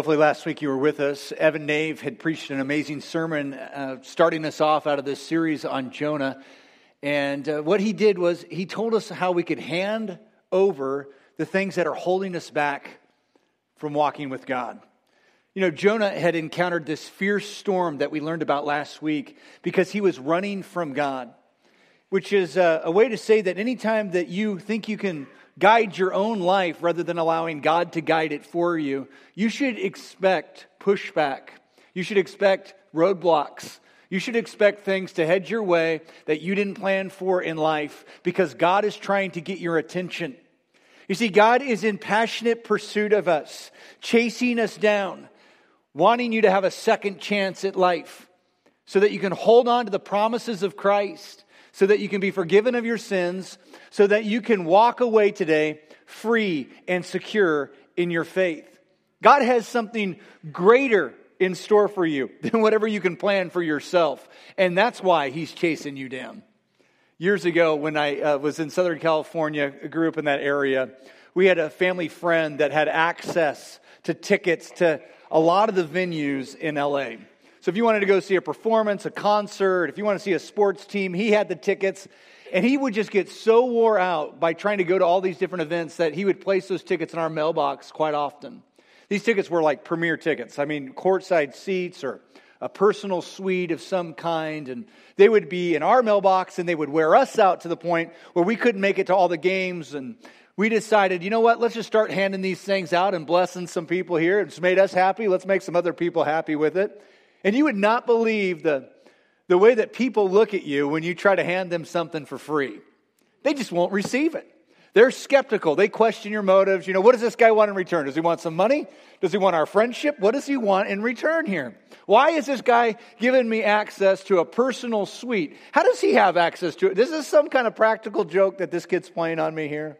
Hopefully, last week you were with us. Evan Nave had preached an amazing sermon uh, starting us off out of this series on Jonah. And uh, what he did was he told us how we could hand over the things that are holding us back from walking with God. You know, Jonah had encountered this fierce storm that we learned about last week because he was running from God, which is a, a way to say that anytime that you think you can guide your own life rather than allowing God to guide it for you, you should expect pushback. You should expect roadblocks. You should expect things to head your way that you didn't plan for in life because God is trying to get your attention. You see, God is in passionate pursuit of us, chasing us down, wanting you to have a second chance at life so that you can hold on to the promises of Christ so that you can be forgiven of your sins, so that you can walk away today free and secure in your faith. God has something greater in store for you than whatever you can plan for yourself. And that's why He's chasing you down. Years ago, when I uh, was in Southern California, grew up in that area, we had a family friend that had access to tickets to a lot of the venues in LA. So if you wanted to go see a performance, a concert, if you want to see a sports team, he had the tickets. And he would just get so wore out by trying to go to all these different events that he would place those tickets in our mailbox quite often. These tickets were like premier tickets. I mean, courtside seats or a personal suite of some kind. And they would be in our mailbox and they would wear us out to the point where we couldn't make it to all the games. And we decided, you know what, let's just start handing these things out and blessing some people here. It's made us happy. Let's make some other people happy with it. And you would not believe the, the way that people look at you when you try to hand them something for free. They just won't receive it. They're skeptical. They question your motives. You know, what does this guy want in return? Does he want some money? Does he want our friendship? What does he want in return here? Why is this guy giving me access to a personal suite? How does he have access to it? This is some kind of practical joke that this kid's playing on me here.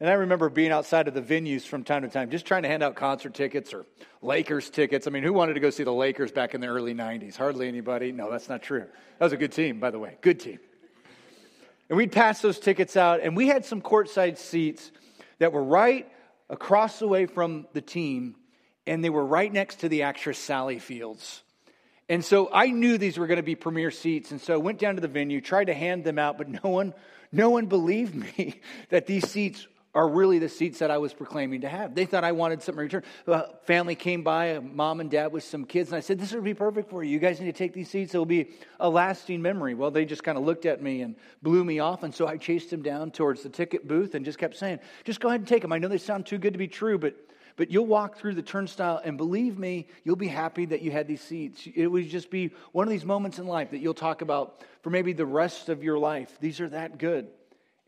And I remember being outside of the venues from time to time, just trying to hand out concert tickets or Lakers tickets. I mean, who wanted to go see the Lakers back in the early 90s? Hardly anybody. No, that's not true. That was a good team, by the way. Good team. And we'd pass those tickets out, and we had some courtside seats that were right across the way from the team, and they were right next to the actress Sally Fields. And so I knew these were going to be premier seats, and so I went down to the venue, tried to hand them out, but no one, no one believed me that these seats are really the seats that I was proclaiming to have. They thought I wanted something in return. A family came by, a mom and dad with some kids, and I said, This would be perfect for you. You guys need to take these seats. It'll be a lasting memory. Well, they just kind of looked at me and blew me off, and so I chased them down towards the ticket booth and just kept saying, Just go ahead and take them. I know they sound too good to be true, but but you'll walk through the turnstile and believe me, you'll be happy that you had these seats. It would just be one of these moments in life that you'll talk about for maybe the rest of your life. These are that good.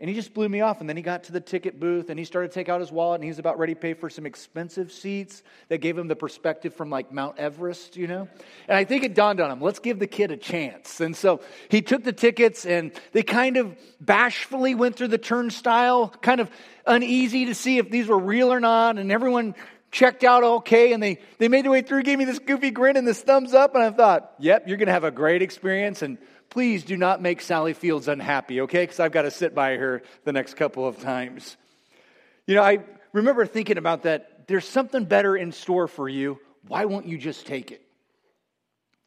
And he just blew me off. And then he got to the ticket booth and he started to take out his wallet and he was about ready to pay for some expensive seats that gave him the perspective from like Mount Everest, you know? And I think it dawned on him, let's give the kid a chance. And so he took the tickets and they kind of bashfully went through the turnstile, kind of uneasy to see if these were real or not. And everyone checked out okay and they, they made their way through, gave me this goofy grin and this thumbs up. And I thought, yep, you're going to have a great experience. And please do not make Sally Fields unhappy, okay? Because I've got to sit by her the next couple of times. You know, I remember thinking about that. There's something better in store for you. Why won't you just take it?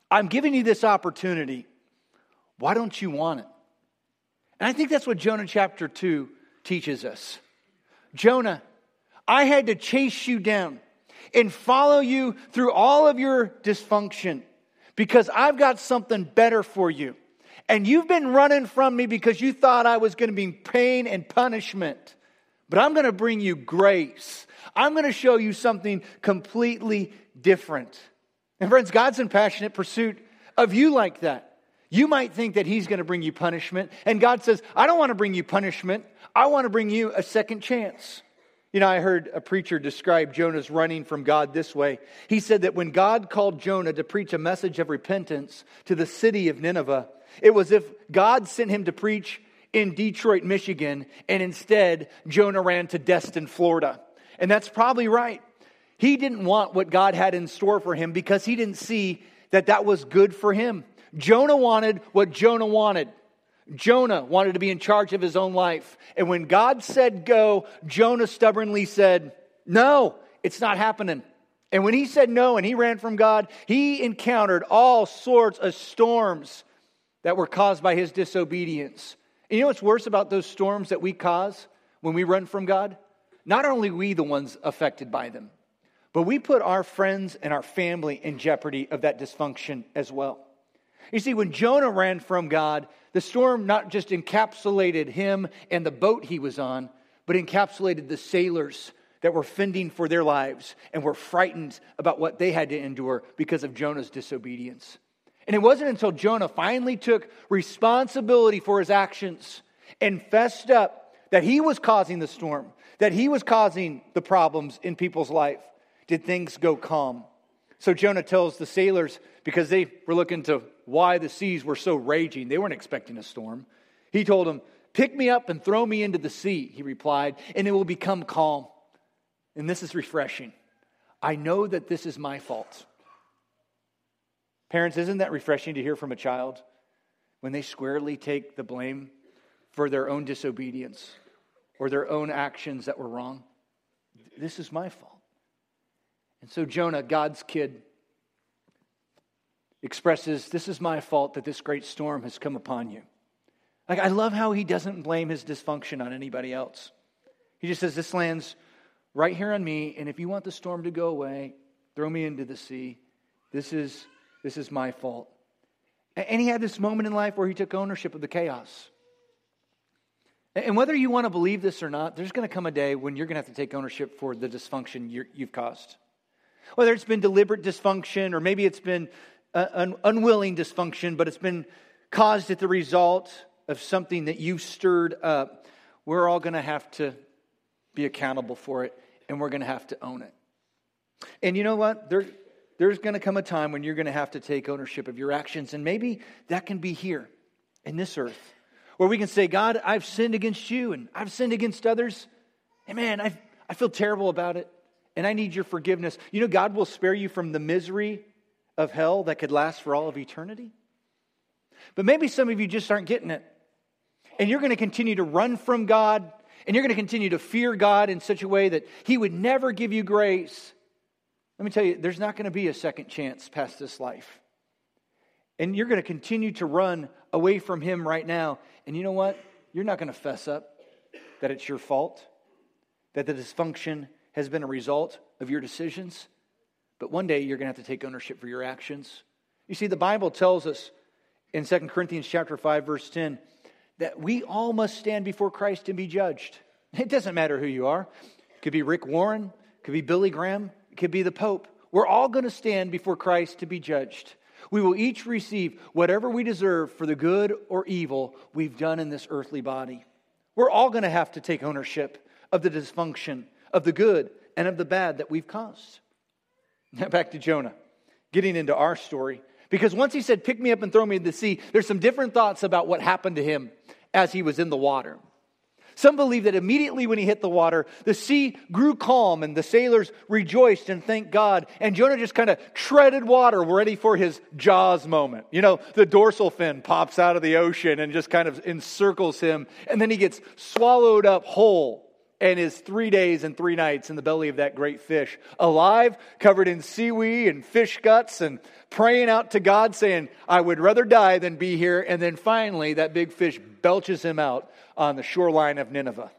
I'm giving you this opportunity. Why don't you want it? And I think that's what Jonah chapter 2 teaches us. Jonah, I had to chase you down and follow you through all of your dysfunction because I've got something better for you. And you've been running from me because you thought I was going to be pain and punishment. But I'm going to bring you grace. I'm going to show you something completely different. And friends, God's in passionate pursuit of you like that. You might think that He's going to bring you punishment. And God says, I don't want to bring you punishment. I want to bring you a second chance. You know, I heard a preacher describe Jonah's running from God this way. He said that when God called Jonah to preach a message of repentance to the city of Nineveh, it was if God sent him to preach in Detroit, Michigan, and instead Jonah ran to Destin, Florida. And that's probably right. He didn't want what God had in store for him because he didn't see that that was good for him. Jonah wanted what Jonah wanted. Jonah wanted to be in charge of his own life. And when God said go, Jonah stubbornly said, No, it's not happening. And when he said no and he ran from God, he encountered all sorts of storms that were caused by his disobedience. And you know what's worse about those storms that we cause when we run from God? Not only we the ones affected by them, but we put our friends and our family in jeopardy of that dysfunction as well. You see, when Jonah ran from God, the storm not just encapsulated him and the boat he was on, but encapsulated the sailors that were fending for their lives and were frightened about what they had to endure because of Jonah's disobedience. And it wasn't until Jonah finally took responsibility for his actions and fessed up that he was causing the storm, that he was causing the problems in people's life, did things go calm. So Jonah tells the sailors, because they were looking to why the seas were so raging, they weren't expecting a storm. He told them, Pick me up and throw me into the sea, he replied, and it will become calm. And this is refreshing. I know that this is my fault. Parents, isn't that refreshing to hear from a child when they squarely take the blame for their own disobedience or their own actions that were wrong? This is my fault. And so Jonah, God's kid, expresses, This is my fault that this great storm has come upon you. Like, I love how he doesn't blame his dysfunction on anybody else. He just says, This lands right here on me, and if you want the storm to go away, throw me into the sea. This is this is my fault. And he had this moment in life where he took ownership of the chaos. And whether you want to believe this or not, there's going to come a day when you're going to have to take ownership for the dysfunction you have caused. Whether it's been deliberate dysfunction or maybe it's been uh, an unwilling dysfunction, but it's been caused at the result of something that you stirred up, we're all going to have to be accountable for it and we're going to have to own it. And you know what? There, there's going to come a time when you're going to have to take ownership of your actions. And maybe that can be here in this earth, where we can say, God, I've sinned against you and I've sinned against others. And man, I, I feel terrible about it. And I need your forgiveness. You know, God will spare you from the misery of hell that could last for all of eternity. But maybe some of you just aren't getting it. And you're going to continue to run from God, and you're going to continue to fear God in such a way that He would never give you grace. Let me tell you, there's not going to be a second chance past this life. And you're going to continue to run away from Him right now. And you know what? You're not going to fess up that it's your fault, that the dysfunction has been a result of your decisions. But one day you're going to have to take ownership for your actions. You see, the Bible tells us in 2 Corinthians chapter 5, verse 10, that we all must stand before Christ and be judged. It doesn't matter who you are. It could be Rick Warren, it could be Billy Graham, could be the Pope. We're all going to stand before Christ to be judged. We will each receive whatever we deserve for the good or evil we've done in this earthly body. We're all going to have to take ownership of the dysfunction, of the good, and of the bad that we've caused. Now back to Jonah, getting into our story. Because once he said, Pick me up and throw me in the sea, there's some different thoughts about what happened to him as he was in the water. Some believe that immediately when he hit the water, the sea grew calm and the sailors rejoiced and thanked God. And Jonah just kind of treaded water, ready for his Jaws moment. You know, the dorsal fin pops out of the ocean and just kind of encircles him. And then he gets swallowed up whole and is three days and three nights in the belly of that great fish, alive, covered in seaweed and fish guts, and praying out to God, saying, I would rather die than be here. And then finally, that big fish belches him out on the shoreline of Nineveh.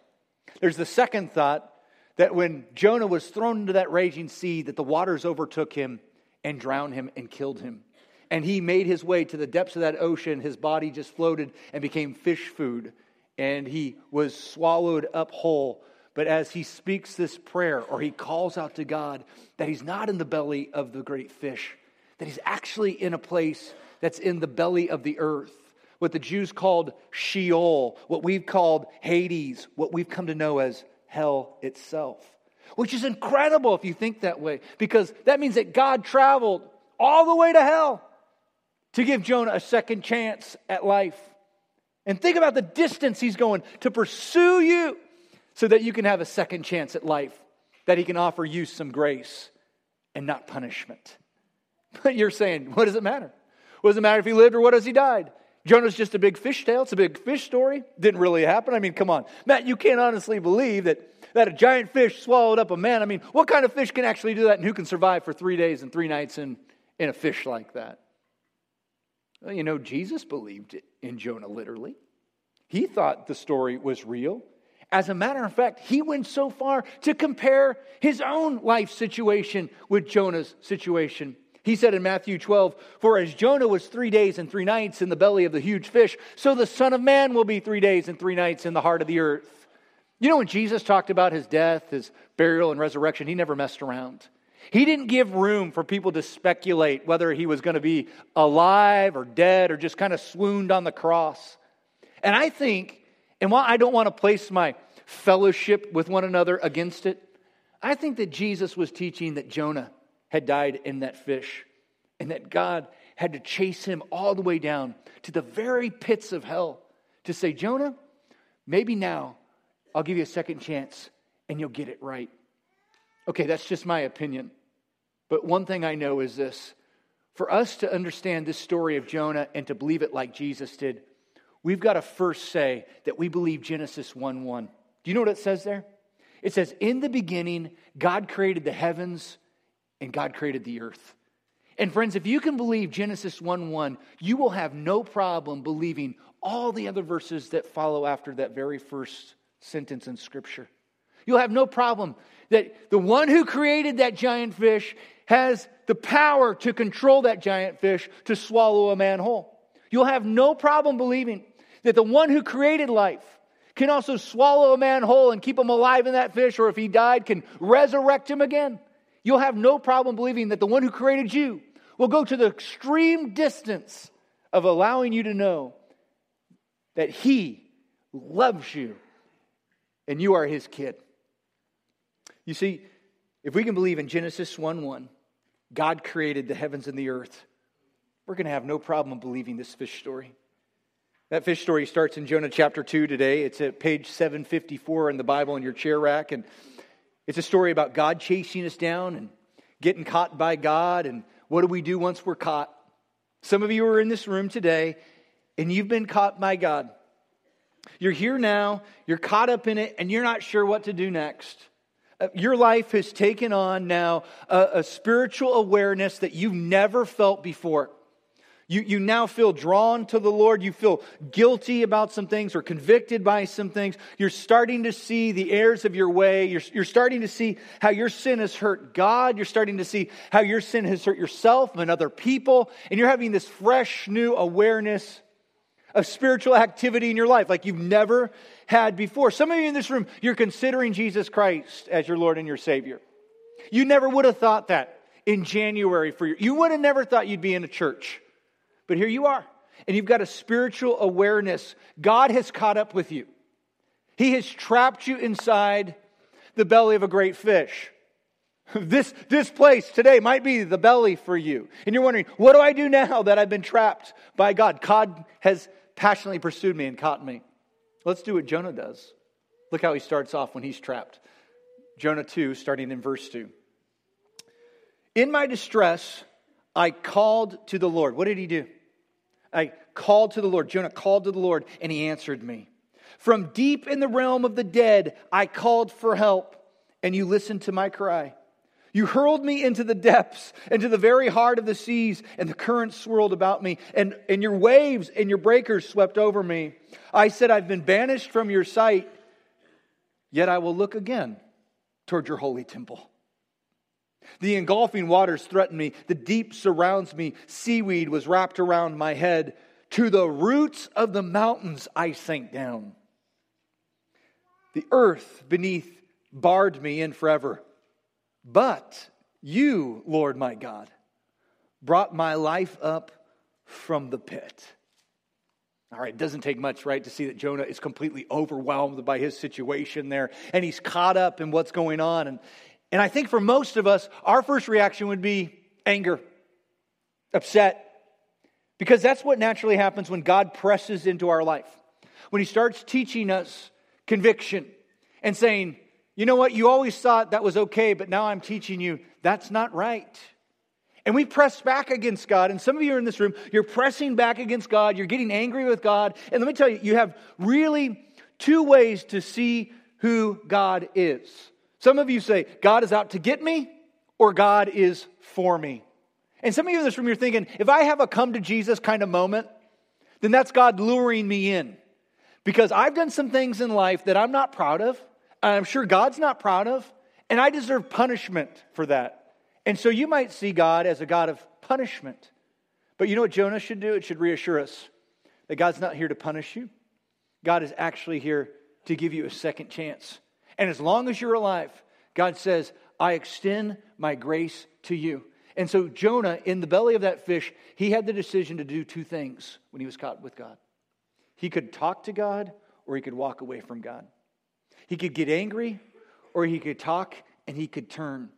There's the second thought that when Jonah was thrown into that raging sea, that the waters overtook him and drowned him and killed him. And he made his way to the depths of that ocean. His body just floated and became fish food. And he was swallowed up whole. But as he speaks this prayer or he calls out to God, that he's not in the belly of the great fish, that he's actually in a place that's in the belly of the earth what the Jews called Sheol, what we've called Hades, what we've come to know as hell itself. Which is incredible if you think that way, because that means that God traveled all the way to hell to give Jonah a second chance at life. And think about the distance he's going to pursue you so that you can have a second chance at life, that he can offer you some grace and not punishment. But you're saying, what does it matter? What does it matter if he lived or what does he died? Jonah's just a big fish tale. It's a big fish story. Didn't really happen. I mean, come on. Matt, you can't honestly believe that, that a giant fish swallowed up a man. I mean, what kind of fish can actually do that and who can survive for three days and three nights in, in a fish like that? Well, you know, Jesus believed in Jonah literally. He thought the story was real. As a matter of fact, he went so far to compare his own life situation with Jonah's situation. He said in Matthew 12, For as Jonah was three days and three nights in the belly of the huge fish, so the Son of Man will be three days and three nights in the heart of the earth. You know, when Jesus talked about his death, his burial, and resurrection, he never messed around. He didn't give room for people to speculate whether he was going to be alive or dead or just kind of swooned on the cross. And I think, and while I don't want to place my fellowship with one another against it, I think that Jesus was teaching that Jonah had died in that fish and that God had to chase him all the way down to the very pits of hell to say, Jonah, maybe now I'll give you a second chance and you'll get it right. Okay, that's just my opinion. But one thing I know is this for us to understand this story of Jonah and to believe it like Jesus did, we've got to first say that we believe Genesis 1 1. Do you know what it says there? It says, In the beginning, God created the heavens and God created the earth. And friends, if you can believe Genesis 1 1, you will have no problem believing all the other verses that follow after that very first sentence in Scripture. You'll have no problem that the one who created that giant fish has the power to control that giant fish to swallow a man whole. You'll have no problem believing that the one who created life can also swallow a man whole and keep him alive in that fish, or if he died, can resurrect him again. You'll have no problem believing that the one who created you will go to the extreme distance of allowing you to know that he loves you and you are his kid. You see, if we can believe in Genesis 1 1, God created the heavens and the earth, we're going to have no problem believing this fish story. That fish story starts in Jonah chapter 2 today. It's at page 754 in the Bible in your chair rack. And it's a story about God chasing us down and getting caught by God. And what do we do once we're caught? Some of you are in this room today and you've been caught by God. You're here now, you're caught up in it, and you're not sure what to do next. Uh, your life has taken on now a, a spiritual awareness that you've never felt before. You, you now feel drawn to the Lord. You feel guilty about some things or convicted by some things. You're starting to see the errors of your way. You're, you're starting to see how your sin has hurt God. You're starting to see how your sin has hurt yourself and other people. And you're having this fresh new awareness of spiritual activity in your life like you've never had before. Some of you in this room, you're considering Jesus Christ as your Lord and your Savior. You never would have thought that in January for you. You would have never thought you'd be in a church. But here you are, and you've got a spiritual awareness. God has caught up with you, He has trapped you inside the belly of a great fish. This, this place today might be the belly for you. And you're wondering, what do I do now that I've been trapped by God? God has passionately pursued me and caught me. Let's do what Jonah does. Look how he starts off when he's trapped. Jonah 2, starting in verse 2. In my distress, I called to the Lord. What did he do? I called to the Lord. Jonah called to the Lord, and he answered me. From deep in the realm of the dead, I called for help, and you listened to my cry. You hurled me into the depths, into the very heart of the seas, and the currents swirled about me, and, and your waves and your breakers swept over me. I said, I've been banished from your sight, yet I will look again toward your holy temple. The engulfing waters threaten me. The deep surrounds me. Seaweed was wrapped around my head. To the roots of the mountains I sank down. The earth beneath barred me in forever. But you, Lord my God, brought my life up from the pit. All right, it doesn't take much, right, to see that Jonah is completely overwhelmed by his situation there, and he's caught up in what's going on. And, and I think for most of us, our first reaction would be anger, upset, because that's what naturally happens when God presses into our life. When He starts teaching us conviction and saying, you know what, you always thought that was okay, but now I'm teaching you that's not right. And we press back against God. And some of you are in this room, you're pressing back against God. You're getting angry with God. And let me tell you, you have really two ways to see who God is. Some of you say, God is out to get me, or God is for me. And some of you in this room, you're thinking, if I have a come to Jesus kind of moment, then that's God luring me in. Because I've done some things in life that I'm not proud of, I'm sure God's not proud of, and I deserve punishment for that. And so you might see God as a God of punishment. But you know what Jonah should do? It should reassure us that God's not here to punish you. God is actually here to give you a second chance. And as long as you're alive, God says, I extend my grace to you. And so Jonah, in the belly of that fish, he had the decision to do two things when he was caught with God. He could talk to God or he could walk away from God. He could get angry or he could talk and he could turn.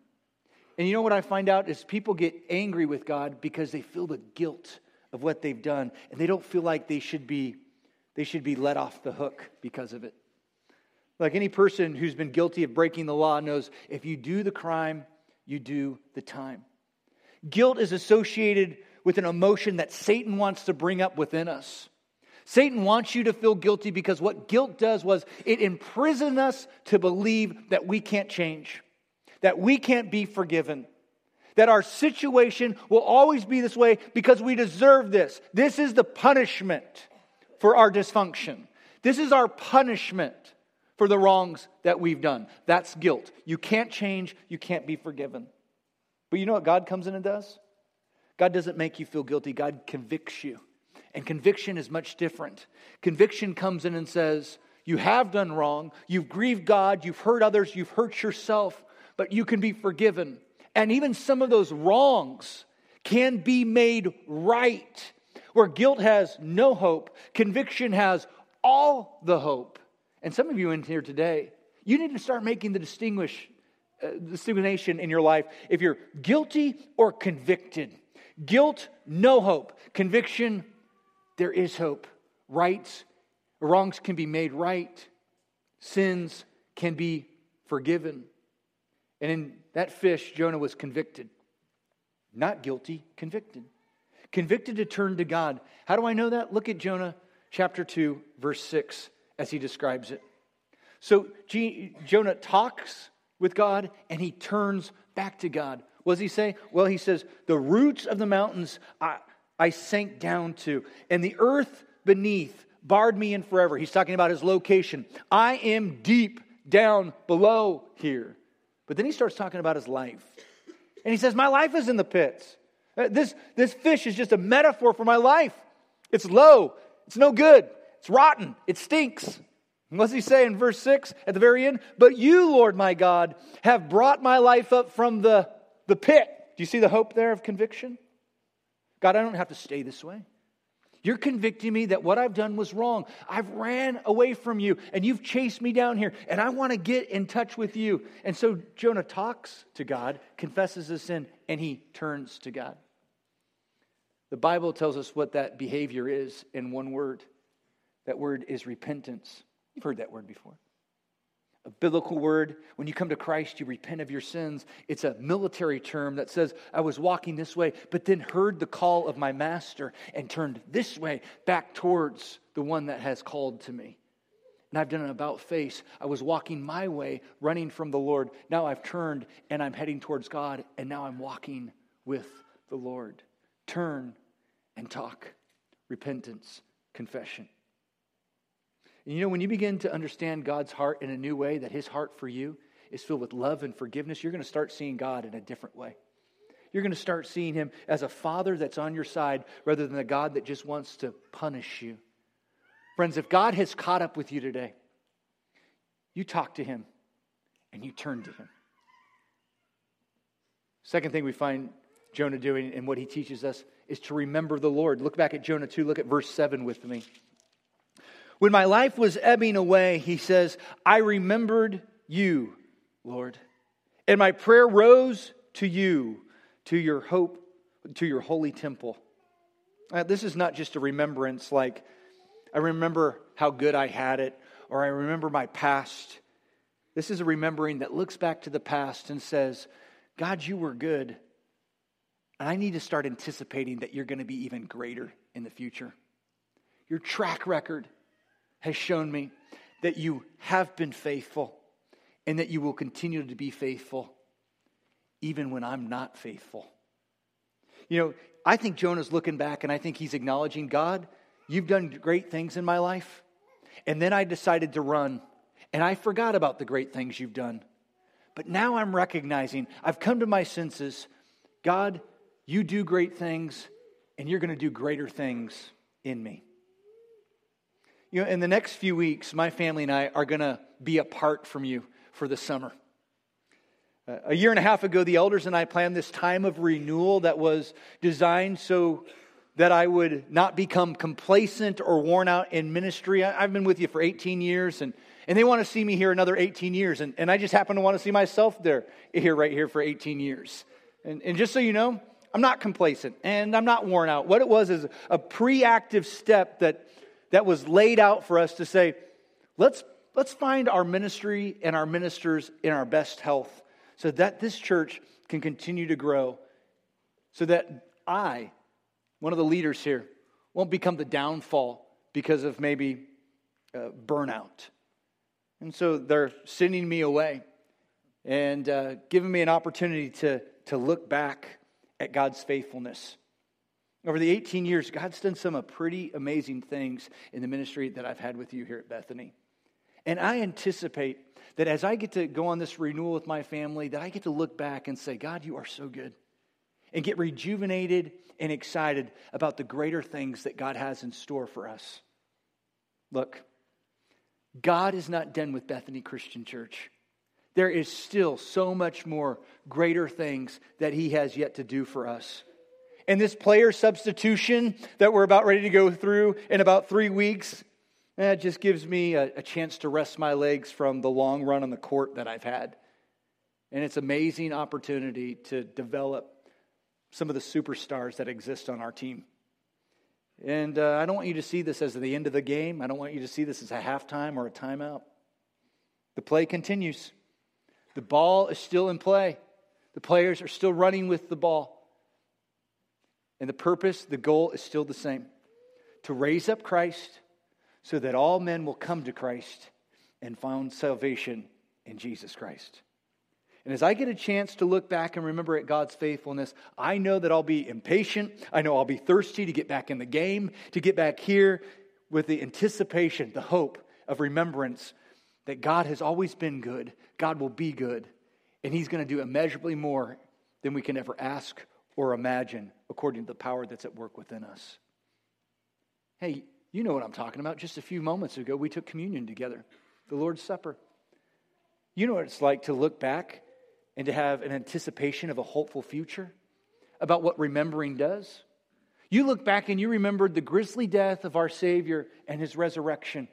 And you know what I find out is people get angry with God because they feel the guilt of what they've done and they don't feel like they should be they should be let off the hook because of it. Like any person who's been guilty of breaking the law knows if you do the crime, you do the time. Guilt is associated with an emotion that Satan wants to bring up within us. Satan wants you to feel guilty because what guilt does was it imprisons us to believe that we can't change that we can't be forgiven. That our situation will always be this way because we deserve this. This is the punishment for our dysfunction. This is our punishment for the wrongs that we've done. That's guilt. You can't change, you can't be forgiven. But you know what God comes in and does? God doesn't make you feel guilty, God convicts you. And conviction is much different. Conviction comes in and says, You have done wrong, you've grieved God, you've hurt others, you've hurt yourself, but you can be forgiven. And even some of those wrongs can be made right. Where guilt has no hope, conviction has all the hope. And some of you in here today, you need to start making the distinguish, uh, distinction in your life if you're guilty or convicted. Guilt, no hope. Conviction, there is hope. Rights, wrongs can be made right. Sins can be forgiven. And in that fish, Jonah was convicted. Not guilty, convicted. Convicted to turn to God. How do I know that? Look at Jonah chapter 2, verse 6, as he describes it. So Jonah talks with God and he turns back to God. What does he say? Well, he says, The roots of the mountains I, I sank down to, and the earth beneath barred me in forever. He's talking about his location. I am deep down below here. But then he starts talking about his life. And he says, My life is in the pits. Uh, this, this fish is just a metaphor for my life. It's low, it's no good, it's rotten, it stinks. And what's he say in verse 6 at the very end? But you, Lord my God, have brought my life up from the, the pit. Do you see the hope there of conviction? God, I don't have to stay this way. You're convicting me that what I've done was wrong. I've ran away from you and you've chased me down here and I want to get in touch with you. And so Jonah talks to God, confesses his sin, and he turns to God. The Bible tells us what that behavior is in one word. That word is repentance. You've heard that word before a biblical word. When you come to Christ, you repent of your sins. It's a military term that says, I was walking this way, but then heard the call of my master and turned this way back towards the one that has called to me. And I've done an about face. I was walking my way, running from the Lord. Now I've turned and I'm heading towards God, and now I'm walking with the Lord. Turn and talk. Repentance, confession. And you know, when you begin to understand God's heart in a new way, that his heart for you is filled with love and forgiveness, you're going to start seeing God in a different way. You're going to start seeing him as a father that's on your side rather than a God that just wants to punish you. Friends, if God has caught up with you today, you talk to him and you turn to him. Second thing we find Jonah doing and what he teaches us is to remember the Lord. Look back at Jonah 2, look at verse 7 with me. When my life was ebbing away, he says, I remembered you, Lord. And my prayer rose to you, to your hope, to your holy temple. Uh, this is not just a remembrance like, I remember how good I had it, or I remember my past. This is a remembering that looks back to the past and says, God, you were good. And I need to start anticipating that you're going to be even greater in the future. Your track record has shown me that you have been faithful and that you will continue to be faithful even when I'm not faithful. You know, I think Jonah's looking back and I think he's acknowledging God, you've done great things in my life. And then I decided to run and I forgot about the great things you've done. But now I'm recognizing, I've come to my senses. God, you do great things, and you're going to do greater things in me. You know, in the next few weeks, my family and I are going to be apart from you for the summer. Uh, a year and a half ago, the elders and I planned this time of renewal that was designed so that I would not become complacent or worn out in ministry. I, have been with you for 18 years, and, and they want to see me here another 18 years. And, and I just happen to want to see myself there, here, right here, for 18 years. And, and just so you know, I'm not complacent and I'm not worn out. What it was is a pre active step that, that was laid out for us to say, let's, let's find our ministry and our ministers in our best health so that this church can continue to grow, so that I, one of the leaders here, won't become the downfall because of maybe uh, burnout. And so they're sending me away and uh, giving me an opportunity to, to look back at God's faithfulness. Over the 18 years, God's done some pretty amazing things in the ministry that I've had with you here at Bethany. And I anticipate that as I get to go on this renewal with my family, that I get to look back and say, God, you are so good. And get rejuvenated and excited about the greater things that God has in store for us. Look, God is not done with Bethany Christian Church. There is still so much more greater things that He has yet to do for us. And this player substitution that we're about ready to go through in about three weeks, eh, it just gives me a, a chance to rest my legs from the long run on the court that I've had. And it's amazing opportunity to develop some of the superstars that exist on our team. And uh, I don't want you to see this as the end of the game. I don't want you to see this as a halftime or a timeout. The play continues. The ball is still in play. The players are still running with the ball. And the purpose, the goal is still the same to raise up Christ so that all men will come to Christ and find salvation in Jesus Christ. And as I get a chance to look back and remember at God's faithfulness, I know that I'll be impatient. I know I'll be thirsty to get back in the game, to get back here with the anticipation, the hope of remembrance that God has always been good, God will be good, and He's going to do immeasurably more than we can ever ask or imagine according to the power that's at work within us. Hey, you know what I'm talking about. Just a few moments ago, we took communion together, the Lord's Supper. You know what it's like to look back and to have an anticipation of a hopeful future about what remembering does. You look back and you remembered the grisly death of our Savior and his resurrection.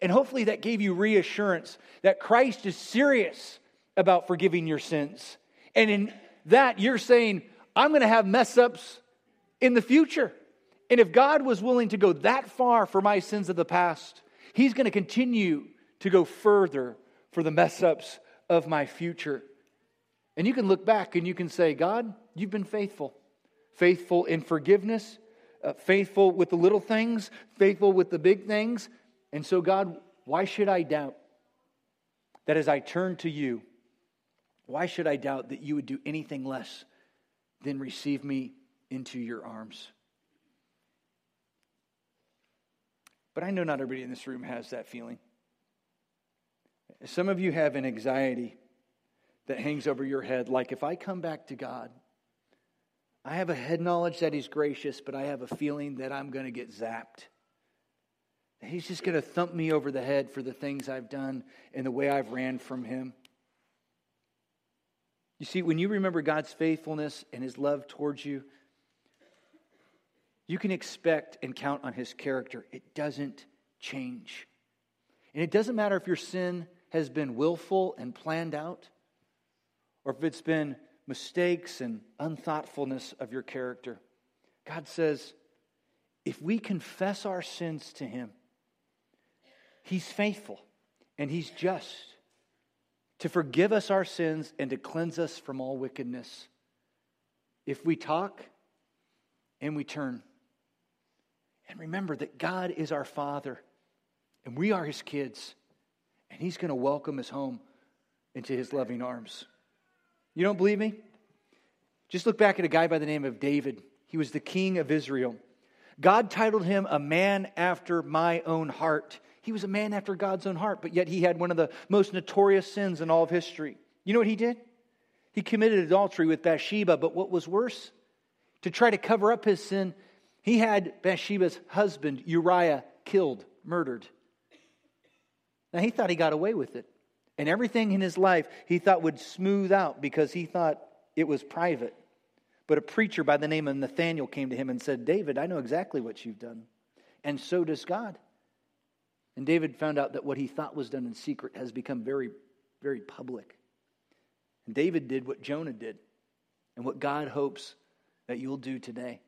And hopefully that gave you reassurance that Christ is serious about forgiving your sins. And in that, you're saying, I'm going to have mess ups in the future. And if God was willing to go that far for my sins of the past, He's going to continue to go further for the mess ups of my future. And you can look back and you can say, God, you've been faithful. Faithful in forgiveness, uh, faithful with the little things, faithful with the big things, and so, God, why should I doubt that as I turn to you, why should I doubt that you would do anything less than receive me into your arms? But I know not everybody in this room has that feeling. Some of you have an anxiety that hangs over your head, like if I come back to God, I have a head knowledge that He's gracious, but I have a feeling that I'm going to get zapped. He's just going to thump me over the head for the things I've done and the way I've ran from him. You see, when you remember God's faithfulness and his love towards you, you can expect and count on his character. It doesn't change. And it doesn't matter if your sin has been willful and planned out, or if it's been mistakes and unthoughtfulness of your character. God says, if we confess our sins to him, He's faithful and He's just to forgive us our sins and to cleanse us from all wickedness. if we talk and we turn. And remember that God is our Father and we are His kids, and He's going to welcome us home into His loving arms. You don't believe me? Just look back at a guy by the name of David. He was the king of Israel. God titled him a man after my own heart. He was a man after God's own heart, but yet he had one of the most notorious sins in all of history. You know what he did? He committed adultery with Bathsheba, but what was worse? To try to cover up his sin, he had Bathsheba's husband, Uriah, killed, murdered. Now, he thought he got away with it. And everything in his life he thought would smooth out because he thought it was private. But a preacher by the name of Nathaniel came to him and said, David, I know exactly what you've done. And so does God. And David found out that what he thought was done in secret has become very, very public. And David did what Jonah did and what God hopes that you'll do today.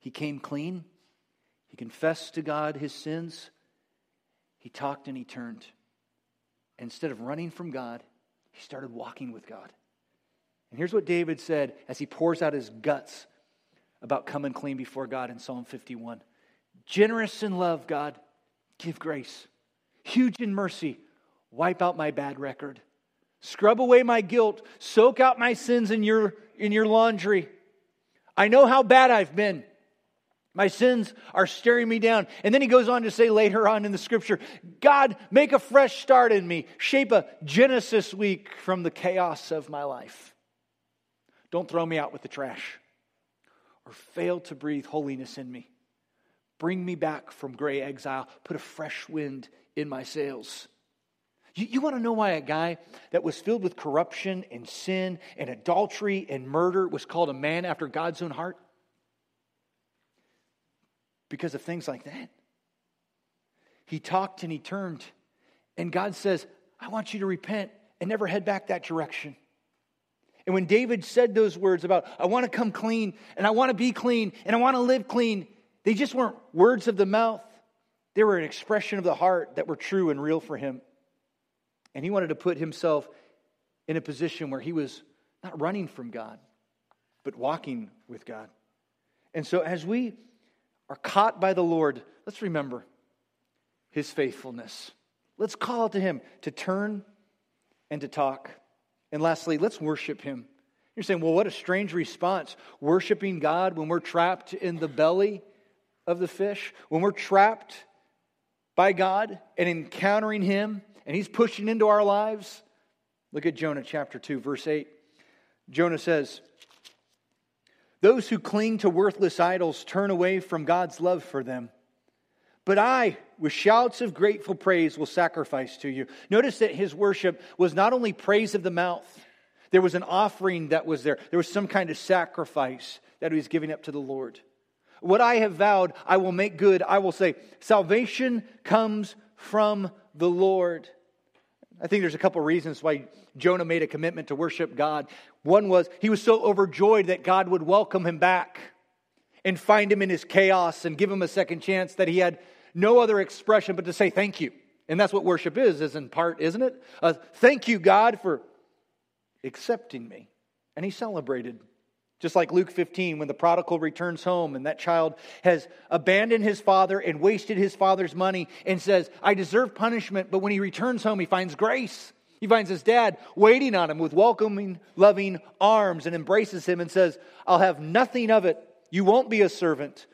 He came clean, he confessed to God his sins, he talked and he turned. Instead of running from God, he started walking with God. And here's what David said as he pours out his guts about coming clean before God in Psalm 51 Generous in love, God, give grace. Huge in mercy, wipe out my bad record. Scrub away my guilt, soak out my sins in your, in your laundry. I know how bad I've been. My sins are staring me down. And then he goes on to say later on in the scripture God, make a fresh start in me. Shape a Genesis week from the chaos of my life. Don't throw me out with the trash or fail to breathe holiness in me. Bring me back from gray exile. Put a fresh wind in my sails. You, you want to know why a guy that was filled with corruption and sin and adultery and murder was called a man after God's own heart? Because of things like that. He talked and he turned. And God says, I want you to repent and never head back that direction. And when David said those words about, I want to come clean and I want to be clean and I want to live clean, they just weren't words of the mouth. They were an expression of the heart that were true and real for him. And he wanted to put himself in a position where he was not running from God, but walking with God. And so as we are caught by the Lord, let's remember his faithfulness. Let's call to him to turn and to talk. And lastly, let's worship him. You're saying, well, what a strange response. Worshiping God when we're trapped in the belly of the fish, when we're trapped by God and encountering him and he's pushing into our lives. Look at Jonah chapter 2, verse 8. Jonah says, Those who cling to worthless idols turn away from God's love for them. But I, with shouts of grateful praise, will sacrifice to you. Notice that his worship was not only praise of the mouth, there was an offering that was there. There was some kind of sacrifice that he was giving up to the Lord. What I have vowed, I will make good. I will say, Salvation comes from the Lord. I think there's a couple reasons why Jonah made a commitment to worship God. One was he was so overjoyed that God would welcome him back and find him in his chaos and give him a second chance that he had no other expression but to say thank you. And that's what worship is, is in part, isn't it? Uh, thank you, God, for accepting me. And he celebrated. Just like Luke 15, when the prodigal returns home and that child has abandoned his father and wasted his father's money and says, I deserve punishment. But when he returns home, he finds grace. He finds his dad waiting on him with welcoming, loving arms and embraces him and says, I'll have nothing of it. You won't be a servant.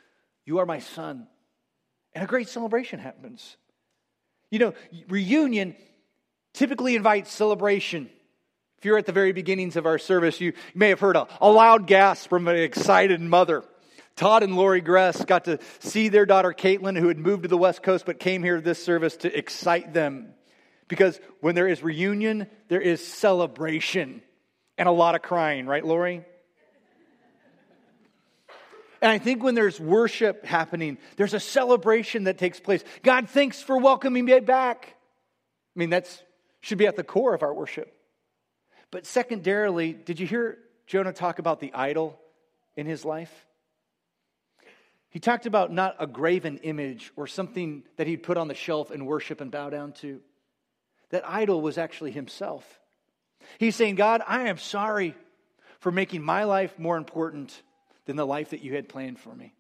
You are my son and a great celebration happens. You know, reunion typically invites celebration. If you're at the very beginnings of our service, you may have heard a, a loud gasp from an excited mother. Todd and Lori Gress got to see their daughter Caitlin, who had moved to the West Coast but came here to this service to excite them. Because when there is reunion, there is celebration and a lot of crying, right, Lori? And I think when there's worship happening, there's a celebration that takes place. God, thanks for welcoming me back. I mean, that should be at the core of our worship. But secondarily, did you hear Jonah talk about the idol in his life? He talked about not a graven image or something that he'd put on the shelf and worship and bow down to. That idol was actually himself. He's saying, God, I am sorry for making my life more important than the life that you had planned for me.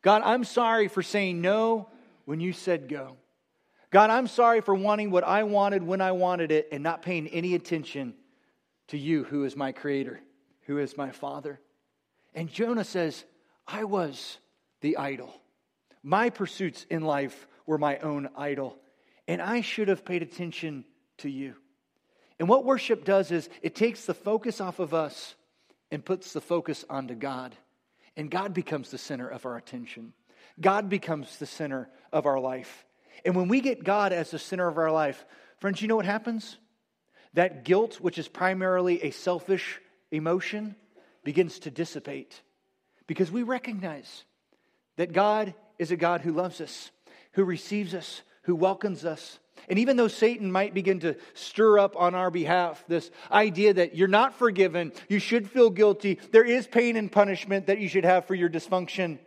God, I'm sorry for saying no when you said go. God, I'm sorry for wanting what I wanted when I wanted it and not paying any attention to you, who is my creator, who is my father. And Jonah says, I was the idol. My pursuits in life were my own idol, and I should have paid attention to you. And what worship does is it takes the focus off of us and puts the focus onto God. And God becomes the center of our attention. God becomes the center of our life. And when we get God as the center of our life, friends, you know what happens? That guilt, which is primarily a selfish emotion, begins to dissipate because we recognize that God is a God who loves us, who receives us, who welcomes us. And even though Satan might begin to stir up on our behalf this idea that you're not forgiven, you should feel guilty, there is pain and punishment that you should have for your dysfunction,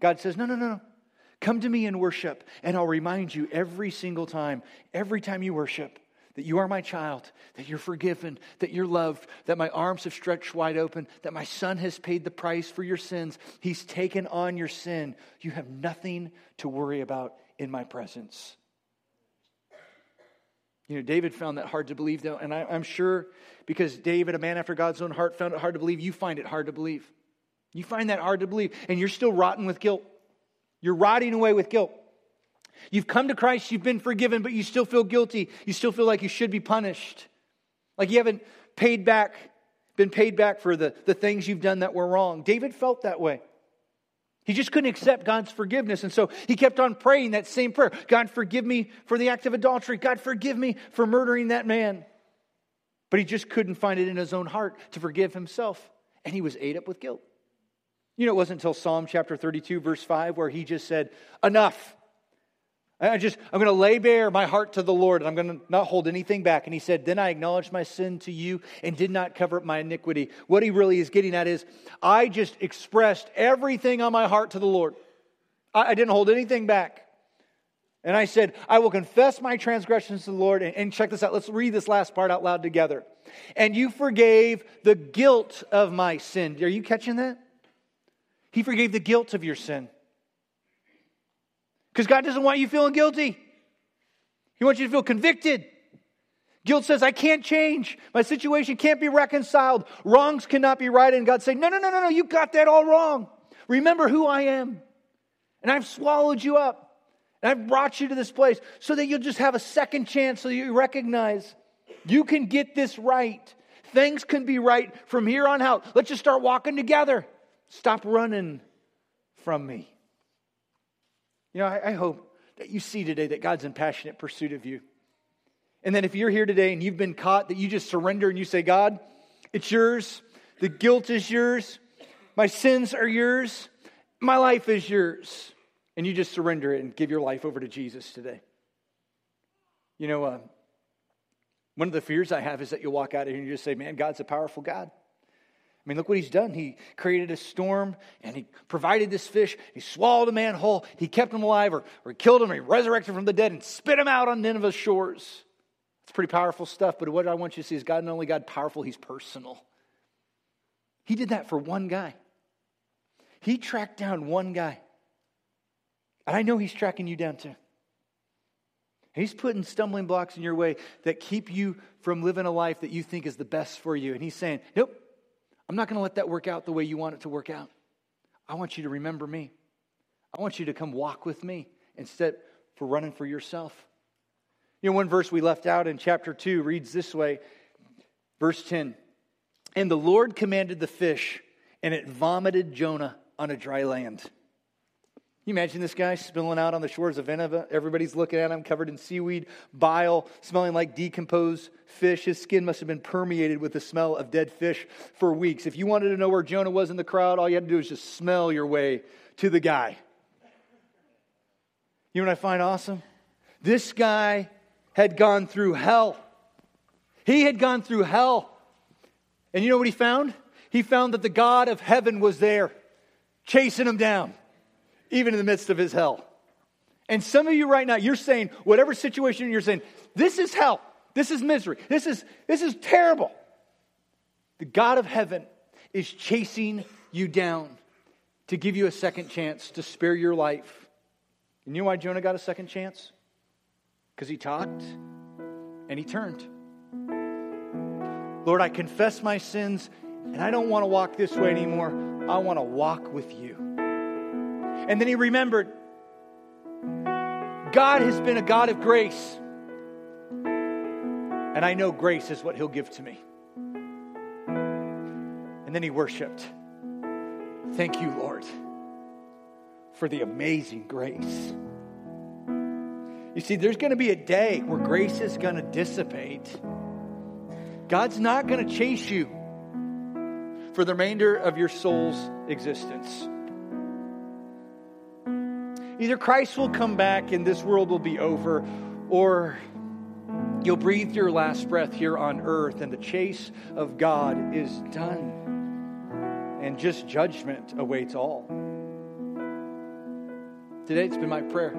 God says, no, no, no, no. Come to me and worship, and I'll remind you every single time, every time you worship, that you are my child, that you're forgiven, that you're loved, that my arms have stretched wide open, that my son has paid the price for your sins. He's taken on your sin. You have nothing to worry about in my presence. You know, David found that hard to believe, though, and I, am sure because David, a man after God's own heart, found it hard to believe, you find it hard to believe. You find that hard to believe, and you're still rotten with guilt. You're rotting away with guilt. You've come to Christ, you've been forgiven, but you still feel guilty. You still feel like you should be punished. Like you haven't paid back, been paid back for the, the things you've done that were wrong. David felt that way. He just couldn't accept God's forgiveness. And so he kept on praying that same prayer God, forgive me for the act of adultery. God, forgive me for murdering that man. But he just couldn't find it in his own heart to forgive himself. And he was ate up with guilt. You know, it wasn't until Psalm chapter 32, verse 5, where he just said, Enough. I just, I'm going to lay bare my heart to the Lord and I'm going to not hold anything back. And he said, Then I acknowledged my sin to you and did not cover up my iniquity. What he really is getting at is, I just expressed everything on my heart to the Lord. I, I didn't hold anything back. And I said, I will confess my transgressions to the Lord. And, and check this out. Let's read this last part out loud together. And you forgave the guilt of my sin. Are you catching that? He forgave the guilt of your sin. Because God doesn't want you feeling guilty, He wants you to feel convicted. Guilt says, I can't change. My situation can't be reconciled. Wrongs cannot be righted. And God saying, No, no, no, no, no, you got that all wrong. Remember who I am. And I've swallowed you up. And I've brought you to this place so that you'll just have a second chance so you recognize you can get this right. Things can be right from here on out. Let's just start walking together. Stop running from me. You know, I, I hope that you see today that God's in passionate pursuit of you. And then if you're here today and you've been caught, that you just surrender and you say, God, it's yours. The guilt is yours. My sins are yours. My life is yours. And you just surrender it and give your life over to Jesus today. You know, uh, one of the fears I have is that you'll walk out of here and you just say, man, God's a powerful God. I mean, look what he's done. He created a storm and he provided this fish. He swallowed a man whole. He kept him alive or, or killed him. Or he resurrected from the dead and spit him out on Nineveh's shores. It's pretty powerful stuff. But what I want you to see is God not only God powerful, he's personal. He did that for one guy. He tracked down one guy. And I know he's tracking you down too. He's putting stumbling blocks in your way that keep you from living a life that you think is the best for you. And he's saying, Nope, I'm not going to let that work out the way you want it to work out. I want you to remember me. I want you to come walk with me instead for running for yourself. You know, one verse we left out in chapter 2 reads this way verse 10 And the Lord commanded the fish, and it vomited Jonah on a dry land you imagine this guy spilling out on the shores of Nineveh? Everybody's looking at him, covered in seaweed, bile, smelling like decomposed fish. His skin must have been permeated with the smell of dead fish for weeks. If you wanted to know where Jonah was in the crowd, all you had to do was just smell your way to the guy. You know what I find awesome? This guy had gone through hell. He had gone through hell. And you know what he found? He found that the God of heaven was there, chasing him down even in the midst of his hell. And some of you right now, you're saying, whatever situation you're saying, this is hell. This is misery. This is, this is terrible. The God of heaven is chasing you down to give you a second chance to spare your life. You know why Jonah got a second chance? Because he talked and he turned. Lord, I confess my sins and I don't want to walk this way anymore. I want to walk with you. And then he remembered God has been a God of grace. And I know grace is what he'll give to me. And then he worshiped. Thank you, Lord, for the amazing grace. You see, there's going to be a day where grace is going to dissipate. God's not going to chase you for the remainder of your soul's existence. Either Christ will come back and this world will be over, or you'll breathe your last breath here on earth and the chase of God is done. And just judgment awaits all. Today, it's been my prayer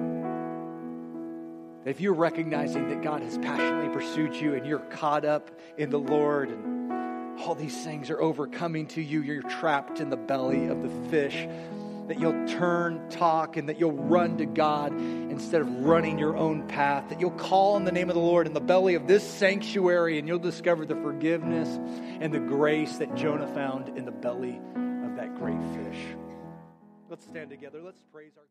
if you're recognizing that God has passionately pursued you and you're caught up in the Lord and all these things are overcoming to you, you're trapped in the belly of the fish, that you'll turn, talk, and that you'll run to God instead of running your own path, that you'll call on the name of the Lord in the belly of this sanctuary and you'll discover the forgiveness and the grace that Jonah found in the belly of that great fish. Let's stand together. Let's praise our God.